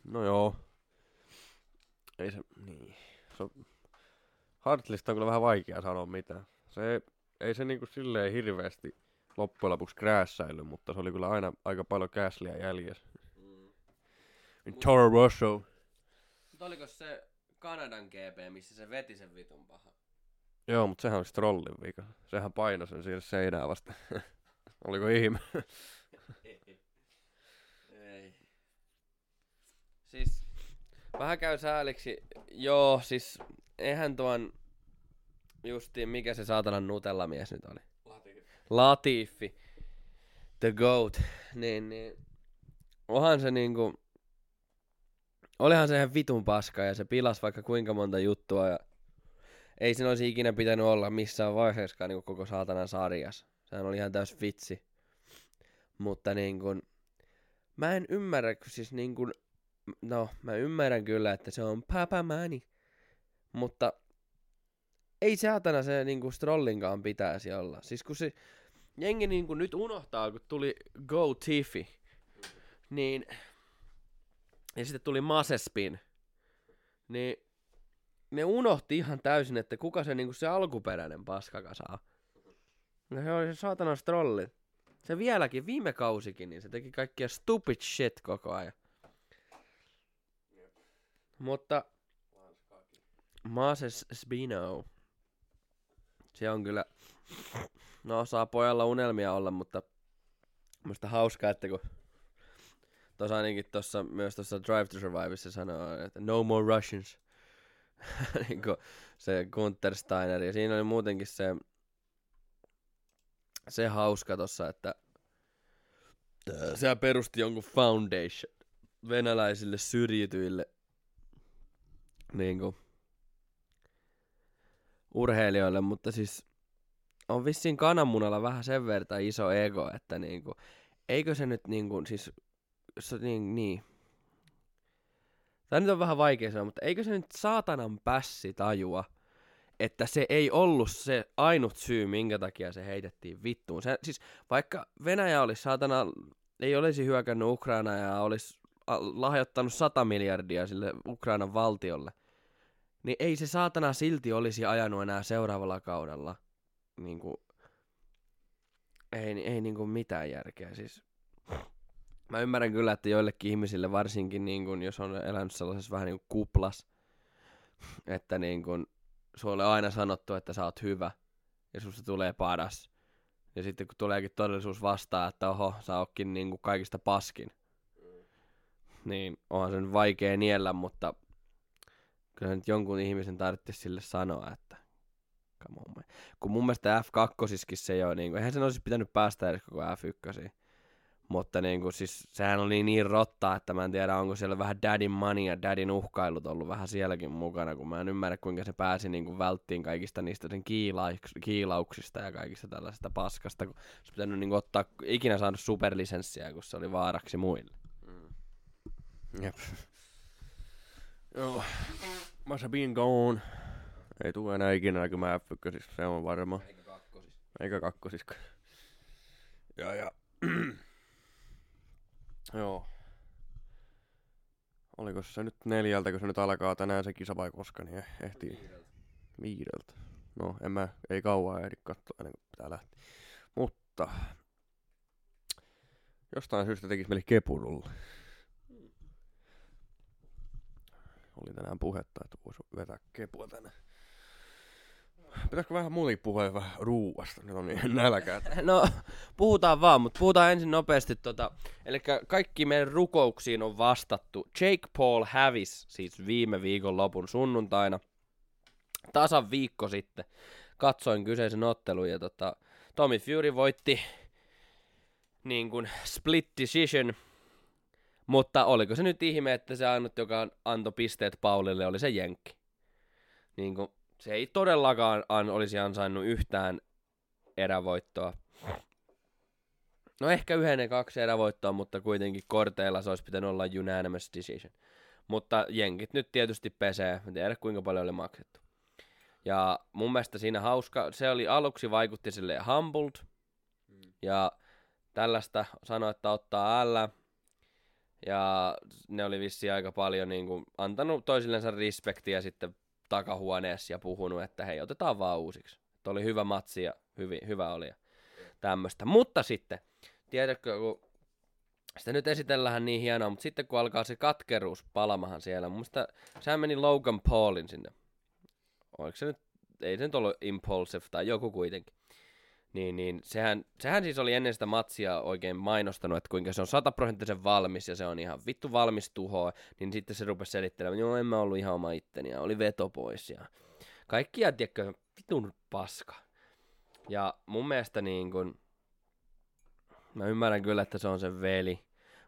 no joo, ei se, niin, se on, Hartlista on kyllä vähän vaikea sanoa mitään. Se ei, ei se niinku silleen hirveästi loppujen lopuksi kräässäily, mutta se oli kyllä aina aika paljon Gaslyä jäljessä. Niin Toro Rosso. Mutta oliko se Kanadan GP, missä se veti sen vitun paha? Joo, mutta sehän oli Strollin vika. Sehän painoi sen siihen seinään vasta. Oliko ihme? Ei. Siis vähän käy sääliksi. Joo, siis eihän tuon justiin, mikä se saatanan Nutella-mies nyt oli? Latifi. Latifi. The GOAT. Niin, niin. Onhan se niinku... Olihan se ihan vitun paska ja se pilas vaikka kuinka monta juttua ja ei sen olisi ikinä pitänyt olla missään vaiheessa niin koko saatanan sarjassa. Sehän oli ihan täys vitsi. Mutta niin kuin, mä en ymmärrä, siis niin kuin, no mä ymmärrän kyllä, että se on papamäni. Mutta ei saatana se kuin Strollinkaan pitäisi olla. Siis kun se jengi niin kuin nyt unohtaa, kun tuli Go Tiffy, niin ja sitten tuli Masespin, niin ne unohti ihan täysin, että kuka se niinku se alkuperäinen paskakasa on. No se oli se saatana strolli. Se vieläkin, viime kausikin, niin se teki kaikkia stupid shit koko ajan. Mutta Mases Spino. Se on kyllä, no saa pojalla unelmia olla, mutta musta hauskaa, että kun Tuossa ainakin tossa, myös tuossa Drive to Surviveissa sanoo, että no more Russians. niin se Gunther Steiner. Ja siinä oli muutenkin se, se hauska tossa, että se perusti jonkun foundation venäläisille syrjityille niin kuin, urheilijoille, mutta siis on vissiin kananmunalla vähän sen verran iso ego, että niin kuin, eikö se nyt niin kuin, siis se, niin, niin. Tämä nyt on vähän vaikea sanoa, mutta eikö se nyt saatanan pässi tajua, että se ei ollut se ainut syy, minkä takia se heitettiin vittuun. Se, siis vaikka Venäjä olisi saatana, ei olisi hyökännyt Ukraina ja olisi lahjoittanut 100 miljardia sille Ukrainan valtiolle, niin ei se saatana silti olisi ajanut enää seuraavalla kaudella. Niin kuin, ei, ei niin kuin mitään järkeä. Siis Mä ymmärrän kyllä, että joillekin ihmisille, varsinkin niin kun, jos on elänyt sellaisessa vähän niin kuin kuplas, että niin kun, sulle on aina sanottu, että sä oot hyvä, ja susta tulee paras. Ja sitten kun tuleekin todellisuus vastaan, että oho, sä ootkin niin kuin kaikista paskin, niin onhan se nyt vaikea niellä, mutta kyllä nyt jonkun ihmisen tarvitsisi sille sanoa, että kun mun mielestä F2 se ei ole, niin kuin, eihän sen olisi pitänyt päästä edes koko F1. Mutta niin kuin, siis, sehän oli niin rotta, että mä en tiedä, onko siellä vähän dadin money ja dadin uhkailut ollut vähän sielläkin mukana, kun mä en ymmärrä, kuinka se pääsi niin kuin välttiin kaikista niistä sen kiilauks- kiilauksista ja kaikista tällaisesta paskasta, kun se pitänyt niin kuin, ottaa ikinä saanut superlisenssiä, kun se oli vaaraksi muille. Mm. Jep. Joo. Must been gone. Ei tule enää ikinä näkymään f siis se on varma. Eikä kakkosis. Eikä kakkosis. Ja, ja Joo. Oliko se nyt neljältä, kun se nyt alkaa tänään se kisa vai koska, niin ehtii viideltä. viideltä. No, en mä, ei kauan ehdi katsoa ennen kuin pitää lähteä. Mutta jostain syystä tekisi meille kepurulle. Oli tänään puhetta, että voisi vetää kepua tänne. Pitäisikö vähän muutenkin puhua vähän ruuasta? Nyt on niin nälkää. No, puhutaan vaan, mutta puhutaan ensin nopeasti. Tota, eli kaikki meidän rukouksiin on vastattu. Jake Paul hävis siis viime viikon lopun sunnuntaina. Tasan viikko sitten katsoin kyseisen ottelun ja tota, Tommy Fury voitti niin kuin split decision, mutta oliko se nyt ihme, että se ainut, joka antoi pisteet Paulille, oli se Jenkki. Niin kuin se ei todellakaan an, olisi ansainnut yhtään erävoittoa. No ehkä yhden ja kaksi erävoittoa, mutta kuitenkin korteilla se olisi pitänyt olla unanimous decision. Mutta jenkit nyt tietysti pesee, en tiedä kuinka paljon oli maksettu. Ja mun mielestä siinä hauska, se oli aluksi vaikutti sille humbled, mm. ja tällaista sanoi, että ottaa L, ja ne oli vissi aika paljon niin kuin, antanut toisillensa respektiä sitten takahuoneessa ja puhunut, että hei, otetaan vaan uusiksi. Että oli hyvä matsi ja hyvi, hyvä oli ja tämmöistä. Mutta sitten, tiedätkö, kun sitä nyt esitellään niin hienoa, mutta sitten kun alkaa se katkeruus palamahan siellä, mun mielestä sehän meni Logan Paulin sinne. Oliko se nyt, ei se nyt ollut impulsive tai joku kuitenkin. Niin, niin sehän, sehän siis oli ennen sitä matsia oikein mainostanut, että kuinka se on sataprosenttisen valmis ja se on ihan vittu valmis tuhoa. Niin sitten se rupesi selittelemään, joo en mä ollut ihan oma itteni ja oli veto pois ja kaikkia, tiedätkö, vitun paska. Ja mun mielestä niin kun, mä ymmärrän kyllä, että se on se veli,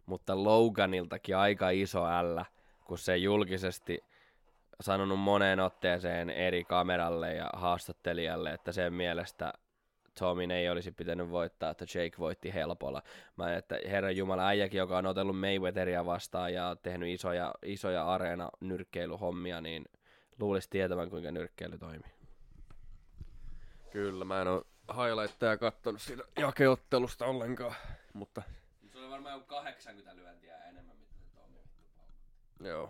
mutta Loganiltakin aika iso ällä, kun se julkisesti sanonut moneen otteeseen eri kameralle ja haastattelijalle, että sen mielestä Tomin ei olisi pitänyt voittaa, että Jake voitti helpolla. Mä että herran jumala äijäkin, joka on otellut Mayweatheria vastaan ja tehnyt isoja, isoja areena nyrkkeilyhommia, niin luulisi tietävän, kuinka nyrkkeily toimii. Kyllä, mä en oo highlightteja kattonut siitä jakeottelusta ollenkaan, mutta Se oli varmaan joku 80 lyöntiä enemmän, mitä se Tomi joo.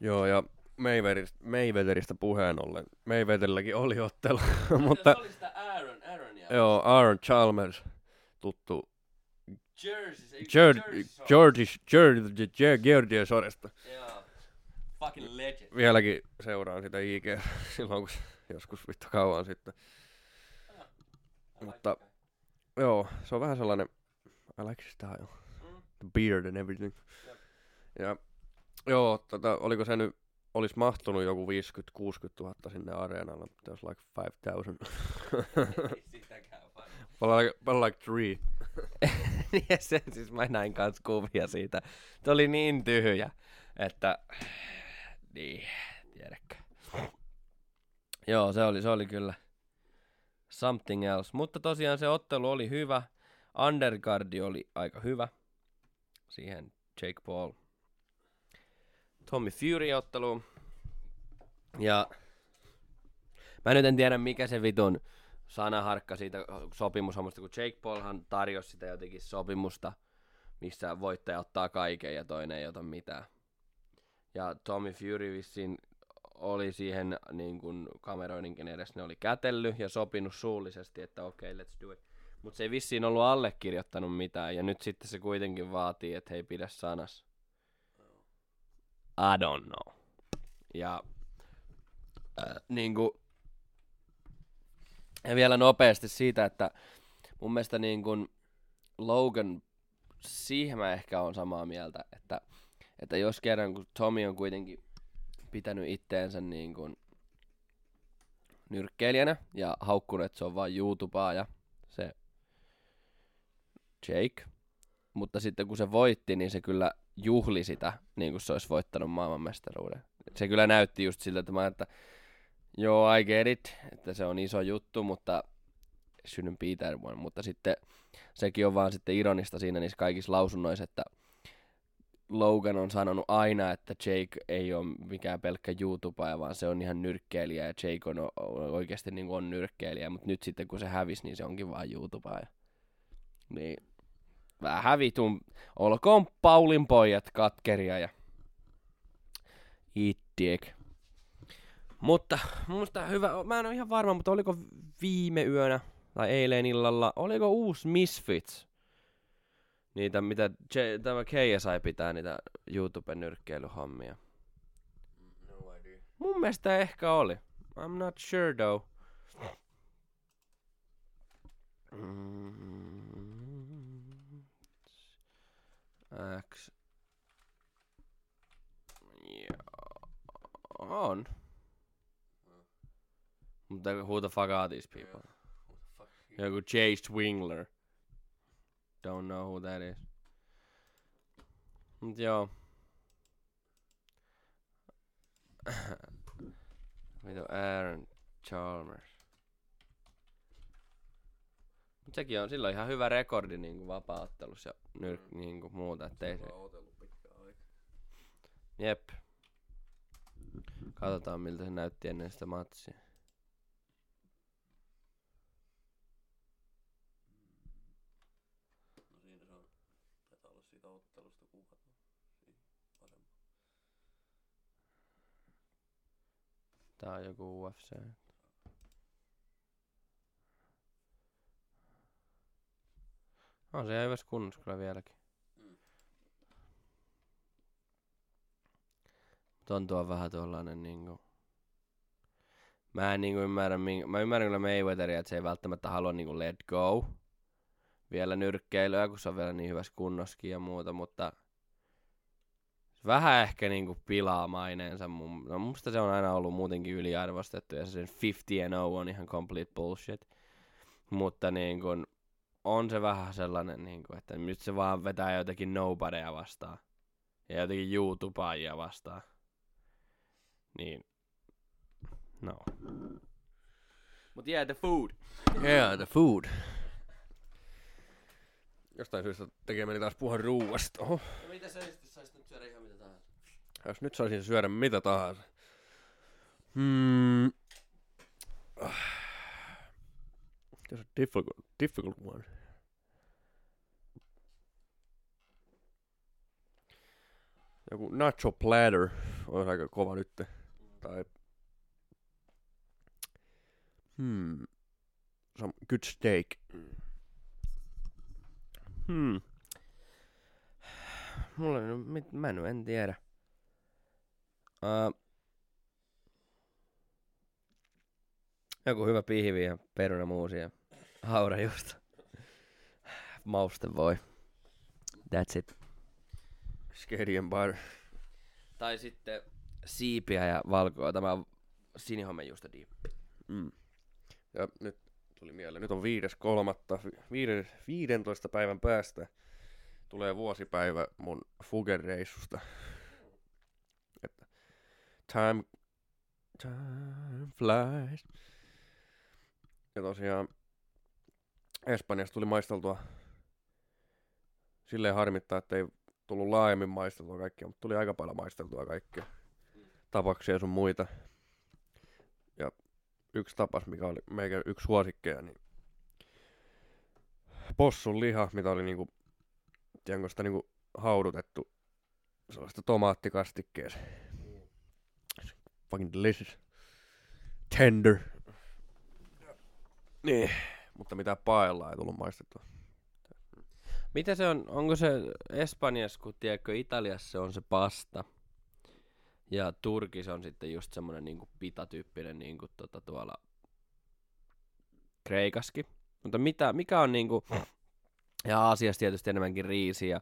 Joo, ja Mayweatherista, Mayweatherista puheen ollen. Mayweatherilläkin oli ottelu, mutta Se oli sitä Aaron, Aaronia. joo, Aaron Chalmers, tuttu Jersey, se George, Jersey Soresta. Joo. Fucking legend. Vieläkin seuraan sitä IG silloin, kun joskus vittu kauan sitten. Mutta joo, se on vähän sellainen, I like his style. Mm. The beard and everything. Jep. Ja joo, tota, oliko se nyt, olisi mahtunut joku 50-60 000 sinne areenalle, mutta olisi like 5000. Ei sitäkään vaan. But like, but like three. ja se, siis mä näin kans kuvia siitä. Se oli niin tyhjä, että... Niin, tiedäkö. Joo, se oli, se oli kyllä something else. Mutta tosiaan se ottelu oli hyvä. Undergardi oli aika hyvä. Siihen Jake Paul. Tommy Fury-otteluun. Ja mä nyt en tiedä mikä se vitun sanaharkka siitä sopimushommasta, kun Jake Paulhan tarjosi sitä jotenkin sopimusta, missä voittaja ottaa kaiken ja toinen ei ota mitään. Ja Tommy Fury vissiin oli siihen niin kuin kameroininkin edes, ne oli kätellyt ja sopinut suullisesti, että okei, okay, let's do it. Mutta se ei vissiin ollut allekirjoittanut mitään, ja nyt sitten se kuitenkin vaatii, että hei pidä sanas. I don't know. Ja äh, niin kuin, ja vielä nopeasti siitä, että mun mielestä niin kuin Logan, siihen mä ehkä on samaa mieltä, että, että jos kerran kun Tommy on kuitenkin pitänyt itteensä niin kuin nyrkkeilijänä ja haukkunut, että se on vain YouTubea ja se Jake, mutta sitten kun se voitti, niin se kyllä juhli sitä, niin kuin se olisi voittanut maailmanmestaruuden. Se kyllä näytti just siltä, että mä että joo, I get it, että se on iso juttu, mutta shouldn't be that one. Mutta sitten sekin on vaan sitten ironista siinä niissä kaikissa lausunnoissa, että Logan on sanonut aina, että Jake ei ole mikään pelkkä YouTuber, vaan se on ihan nyrkkeilijä ja Jake on oikeasti niin on nyrkkeilijä, mutta nyt sitten kun se hävisi, niin se onkin vaan YouTuber. Niin vähän vitun, olkoon Paulin pojat katkeria ja dick. Mutta musta hyvä, mä en ole ihan varma, mutta oliko viime yönä tai eilen illalla, oliko uusi Misfits? Niitä, mitä J- tämä KSI pitää, niitä YouTuben nyrkkeilyhommia. No idea. Mun mielestä ehkä oli. I'm not sure though. Mm. X. Joo. On. Mutta who the fuck are these people? Joku Jay Swingler. Don't know who that is. Mut joo. Vitu Aaron Chalmers. Mut sekin on silloin ihan hyvä rekordi niinku vapaaottelussa ja nyr- niinku muuta, ettei se... otellut pitkään aikaa. Jep. Katsotaan miltä se näytti ennen sitä matsia. No siinä se on. Taitaa olla siitä ottelusta kuva. Parempi. Tää on joku UFC. On se hyvässä kunnossa kyllä vieläkin. Mm. On tuo vähän tuollainen niinku... Mä en niinku ymmärrä, minkä, mä ymmärrän kyllä Mayweatheria, että se ei välttämättä halua niinku let go vielä nyrkkeilyä, kun se on vielä niin hyvässä kunnossakin ja muuta, mutta vähän ehkä niinku pilaa maineensa. Mun, no musta se on aina ollut muutenkin yliarvostettu ja se sen 50 0 on ihan complete bullshit. Mutta niin kun, on se vähän sellainen, niin kun, että nyt se vaan vetää jotakin nobodyja vastaan. Ja jotakin YouTubeajia vastaan. Niin. No. Mut yeah, the food. Yeah, the food. Jostain syystä tekee meni taas puhua ruuasta. Oho. No mitä sä sitten saisit nyt syödä ihan mitä tahansa? Jos nyt saisin syödä mitä tahansa. Hmm. That's a difficult, difficult one. Joku nacho platter on aika kova nyt. Tai... Hmm. Some good steak. Hmm. Mulla ei, mit, mä en, en tiedä. Uh, joku hyvä pihvi ja perunamuusi ja haurajuusto. Mausten voi. That's it. Skady and butter. Tai sitten siipiä ja valkoa, tämä sinihomejuusto diippi. Mm. Ja nyt tuli mieleen, nyt on viides kolmatta, viiden, 15 päivän päästä tulee vuosipäivä mun Fuger-reissusta. Että time, time flies. Ja tosiaan Espanjasta tuli maisteltua silleen harmittaa, että ei tullut laajemmin maisteltua kaikkea, mutta tuli aika paljon maisteltua kaikkea. Tapaksia sun muita. Ja yksi tapas, mikä oli meikä yksi suosikkeja, niin possun liha, mitä oli niinku, tiedänkö sitä niinku haudutettu sellaista tomaattikastikkeessa. Fucking delicious. Tender. Niin, mutta mitä paella ei tullut maistettua. Mitä se on, onko se Espanjassa, kun tiedätkö, Italiassa on se pasta. Ja Turkissa on sitten just semmonen niinku pitatyyppinen niinku tota tuolla Kreikaskin. Mutta mitä, mikä on niinku, ja Aasiassa tietysti enemmänkin riisi ja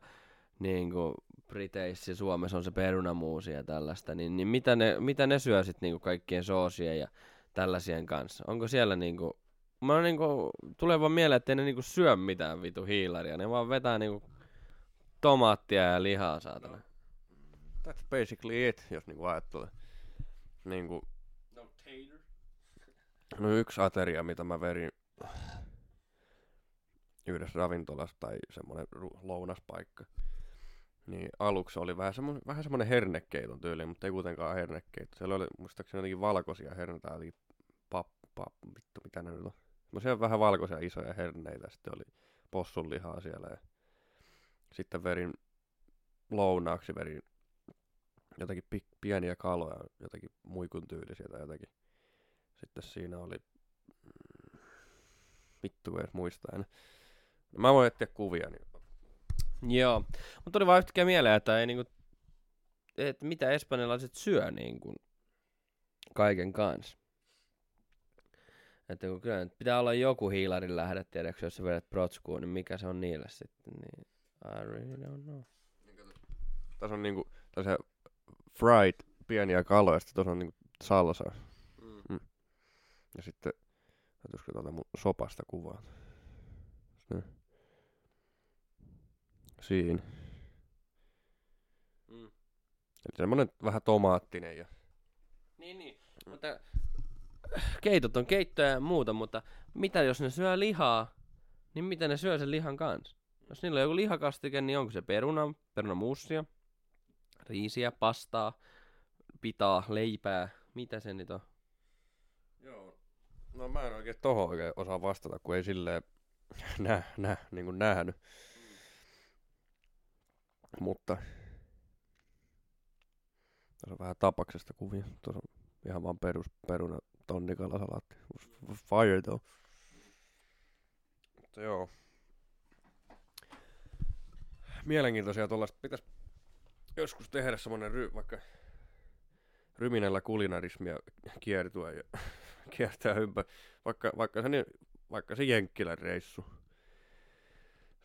niinku Briteissä ja Suomessa on se perunamuusi ja tällaista, niin, niin mitä, ne, mitä ne syö sitten niinku kaikkien soosien ja tällaisien kanssa? Onko siellä niinku, mä oon niinku, tulee vaan mieleen, että ei ne niinku syö mitään vitu hiilaria, ne vaan vetää niinku tomaattia ja lihaa saatana. That's basically it, jos niinku ajattelee. Niinku, No tater. no yksi ateria, mitä mä verin yhdessä ravintolassa tai semmonen ru- lounaspaikka. Niin aluksi oli vähän semmonen, vähän semmonen hernekeiton tyyli, mutta ei kuitenkaan hernekeitto. Siellä oli muistaakseni jotenkin valkoisia herneitä, eli pap, pap, vittu mitä ne nyt on. Semmoisia vähän valkoisia isoja herneitä, sitten oli possunlihaa siellä ja sitten verin lounaaksi verin jotakin pi- pieniä kaloja, jotakin muikun tyylisiä tai jotakin. Sitten siinä oli, mm, vittu edes muista enää. No mä voin etsiä kuvia, niin Joo, mutta tuli vaan yhtäkkiä mieleen, että ei niinku, että mitä espanjalaiset syö niinku kaiken kanssa. Että kun kyllä nyt pitää olla joku hiilarin lähde, tiedätkö, jos sä vedät protskuun, niin mikä se on niille sitten, niin I really don't know. tässä on niinku tällaisia fried pieniä kaloja, sitten tuossa on niinku salsa. Mm. Ja sitten, täytyisikö tuota mun sopasta kuvaa. Se. Siinä. Mm. Eli semmonen vähän tomaattinen ja Niin, niin. Mutta keitot on keittoja ja muuta, mutta mitä jos ne syö lihaa, niin mitä ne syö sen lihan kanssa? Jos niillä on joku lihakastike, niin onko se peruna, perunamuussia, riisiä, pastaa, pitaa, leipää, mitä se nyt on? Joo. No mä en oikein tohon oikein osaa vastata, kun ei silleen nä, nä, niin kuin nähnyt. Mutta tässä on vähän tapaksesta kuvia. Tuossa on ihan vaan perus peruna tonnikalasalaatti. Was Fire though. Mutta joo. Mielenkiintoisia tuollaista. Pitäis joskus tehdä semmonen ry, vaikka ryminällä kulinarismia kiertua ja kiertää ympäri. Vaikka, vaikka, se, vaikka se Jenkkilän reissu.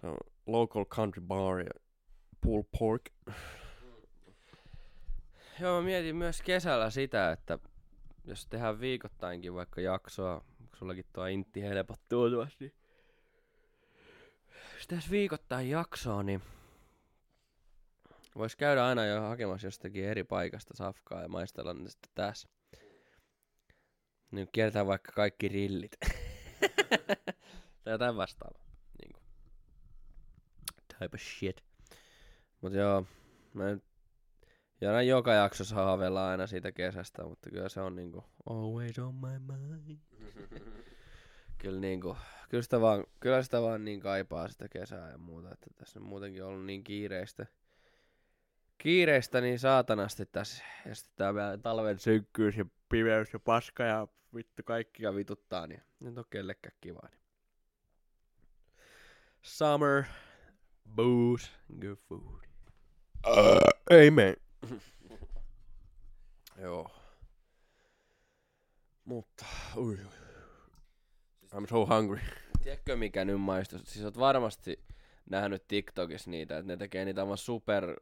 Se on local country bar ja pulled pork. Joo, mä mietin myös kesällä sitä, että jos tehdään viikoittainkin vaikka jaksoa, kun sullakin tuo intti helpottuu tuossa, niin jos tehdään viikoittain jaksoa, niin vois käydä aina jo hakemassa jostakin eri paikasta safkaa ja maistella ne sitten tässä. Niin kiertää vaikka kaikki rillit. tai jotain vastaavaa. Niin. Type of shit. Mut joo, mä nyt ja näin joka jaksossa haaveillaan aina siitä kesästä, mutta kyllä se on niinku always on my mind. kyllä niinku, kyllä sitä vaan, kyllä sitä vaan niin kaipaa sitä kesää ja muuta, että tässä on muutenkin ollut niin kiireistä. Kiireistä niin saatanasti tässä. Ja sitten tää vielä talven synkkyys ja pimeys ja paska ja vittu kaikkia vituttaa, niin nyt on kellekään kiva. Niin. Summer, booze, good food. Ei mene. Joo. Mutta, ui, ui. I'm so hungry. Tiedätkö mikä nyt maistuu? Siis oot varmasti nähnyt TikTokissa niitä, että ne tekee niitä aivan super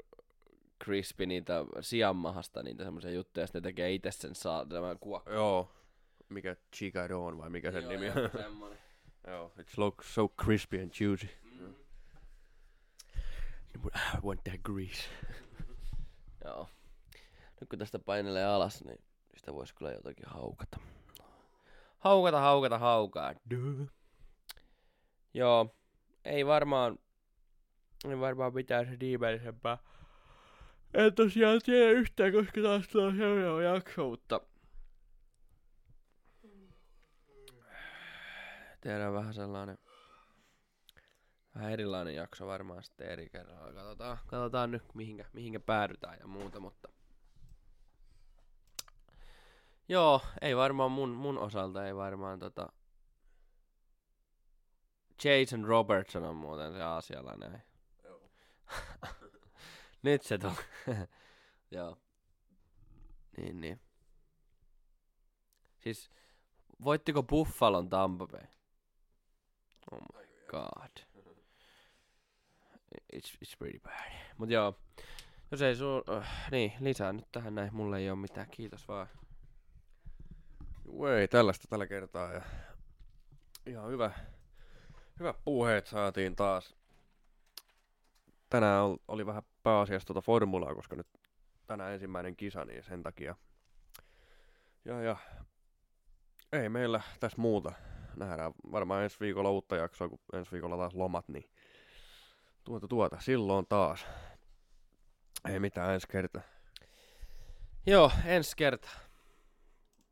crispy niitä sianmahasta, niitä semmoisia juttuja, ja sitten ne tekee itse sen saa tämän kuokka. Joo. Mikä Chicadon vai mikä sen Joo, nimi on? semmonen. Joo, it's so, so crispy and juicy. Mm. I want that grease. Joo. Nyt kun tästä painelee alas, niin sitä voisi kyllä jotakin haukata. Haukata, haukata, haukaa. Duh. Joo. Ei varmaan, ei varmaan mitään se ihmeellisempää. En tosiaan tiedä yhtään, koska taas tulee seuraava jakso, mutta... Tehdään vähän sellainen... Vähän erilainen jakso varmaan sitten eri kerralla. Katsotaan, katsotaan nyt mihinkä, mihinkä päädytään ja muuta, mutta... Joo, ei varmaan mun, mun osalta, ei varmaan tota... Jason Robertson on muuten se aasialainen. Nyt se tuli. Joo. Niin, niin. Siis, voittiko Buffalon Tampa Bay? Oh my god. It's, it's pretty bad. Mut joo. Jos ei sun... Uh, niin, lisää nyt tähän näin. Mulla ei oo mitään. Kiitos vaan. Ei tällaista tällä kertaa. Ja ihan hyvä, hyvä puheet saatiin taas. Tänään ol- oli vähän pääasiassa tuota formulaa, koska nyt tänään ensimmäinen kisa, niin sen takia. Ja, ja ei meillä tässä muuta. Nähdään varmaan ensi viikolla uutta jaksoa, kun ensi viikolla taas lomat, niin tuota tuota, silloin taas. Ei mitään ensi kertaa. Joo, ensi kerta.